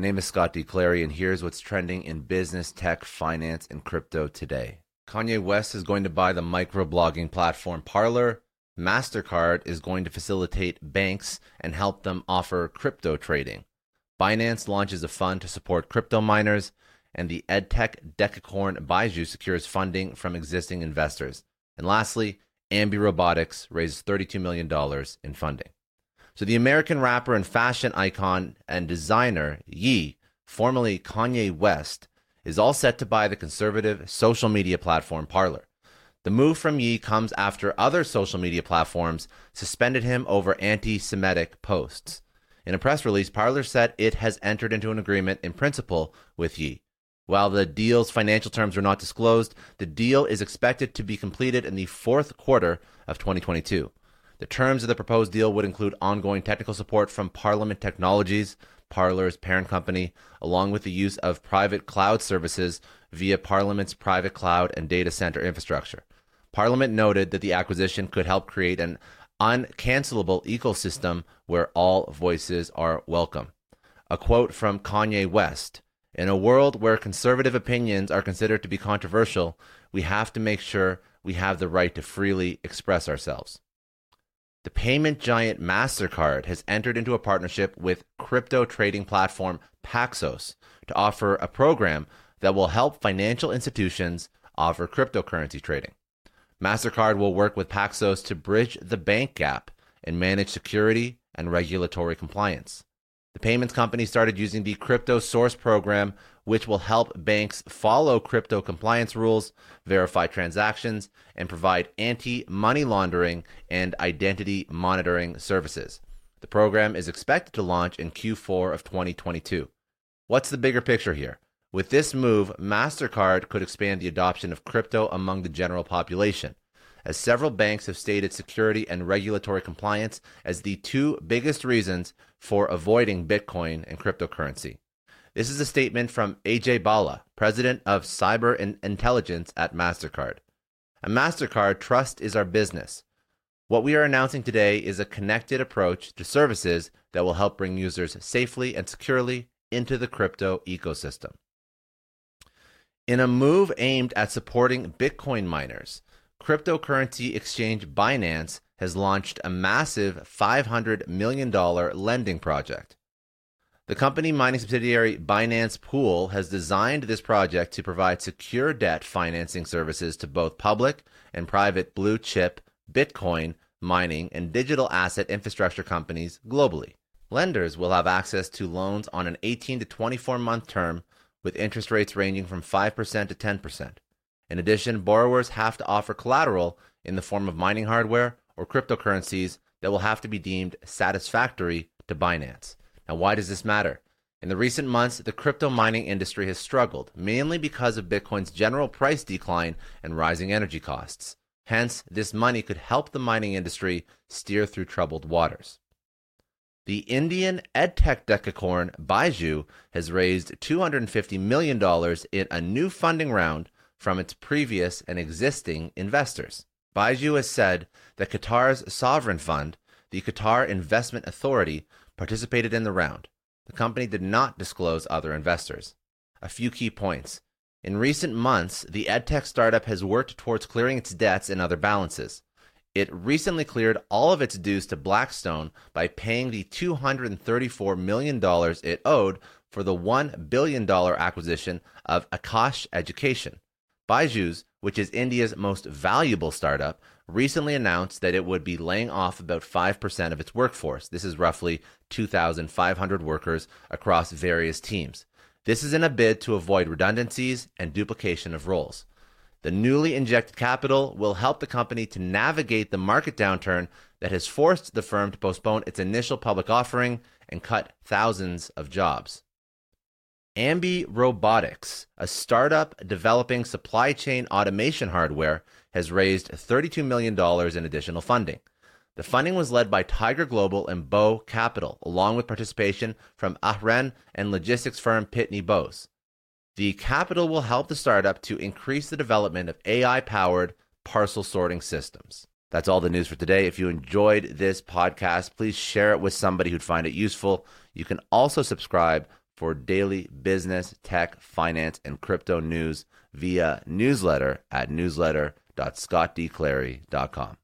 My name is Scott D. Clary, and here's what's trending in business, tech, finance, and crypto today. Kanye West is going to buy the microblogging platform Parler. MasterCard is going to facilitate banks and help them offer crypto trading. Binance launches a fund to support crypto miners, and the edtech decacorn Byju secures funding from existing investors. And lastly, Ambi Robotics raises $32 million in funding. So the American rapper and fashion icon and designer Ye, formerly Kanye West, is all set to buy the conservative social media platform Parler. The move from Ye comes after other social media platforms suspended him over anti Semitic posts. In a press release, Parler said it has entered into an agreement in principle with Ye. While the deal's financial terms were not disclosed, the deal is expected to be completed in the fourth quarter of 2022. The terms of the proposed deal would include ongoing technical support from Parlement Technologies, Parler's parent company, along with the use of private cloud services via Parlement's private cloud and data center infrastructure. Parliament noted that the acquisition could help create an uncancelable ecosystem where all voices are welcome. A quote from Kanye West In a world where conservative opinions are considered to be controversial, we have to make sure we have the right to freely express ourselves. The payment giant MasterCard has entered into a partnership with crypto trading platform Paxos to offer a program that will help financial institutions offer cryptocurrency trading. MasterCard will work with Paxos to bridge the bank gap and manage security and regulatory compliance. The payments company started using the Crypto Source program, which will help banks follow crypto compliance rules, verify transactions, and provide anti money laundering and identity monitoring services. The program is expected to launch in Q4 of 2022. What's the bigger picture here? With this move, MasterCard could expand the adoption of crypto among the general population as several banks have stated security and regulatory compliance as the two biggest reasons for avoiding Bitcoin and cryptocurrency. This is a statement from Ajay Bhalla, president of cyber and intelligence at MasterCard. At MasterCard, trust is our business. What we are announcing today is a connected approach to services that will help bring users safely and securely into the crypto ecosystem. In a move aimed at supporting Bitcoin miners, cryptocurrency exchange Binance has launched a massive $500 million lending project. The company mining subsidiary Binance Pool has designed this project to provide secure debt financing services to both public and private blue chip, Bitcoin, mining, and digital asset infrastructure companies globally. Lenders will have access to loans on an 18 to 24 month term with interest rates ranging from 5% to 10%. In addition, borrowers have to offer collateral in the form of mining hardware or cryptocurrencies that will have to be deemed satisfactory to Binance. Now, why does this matter? In the recent months, the crypto mining industry has struggled, mainly because of Bitcoin's general price decline and rising energy costs. Hence, this money could help the mining industry steer through troubled waters. The Indian edtech decacorn Byju has raised $250 million in a new funding round from its previous and existing investors. Byju has said that Qatar's sovereign fund, the Qatar Investment Authority, participated in the round. The company did not disclose other investors. A few key points. In recent months, the edtech startup has worked towards clearing its debts and other balances. It recently cleared all of its dues to Blackstone by paying the $234 million it owed for the $1 billion acquisition of Aakash Education. Byju's, which is India's most valuable startup, recently announced that it would be laying off about 5% of its workforce. This is roughly 2,500 workers across various teams. This is in a bid to avoid redundancies and duplication of roles. The newly injected capital will help the company to navigate the market downturn that has forced the firm to postpone its initial public offering and cut thousands of jobs. Ambi Robotics, a startup developing supply chain automation hardware, has raised $32 million in additional funding. The funding was led by Tiger Global and Bow Capital, along with participation from Ahren and logistics firm Pitney Bowes. The capital will help the startup to increase the development of AI powered parcel sorting systems. That's all the news for today. If you enjoyed this podcast, please share it with somebody who'd find it useful. You can also subscribe for daily business, tech, finance, and crypto news via newsletter at newsletter.scottdclary.com.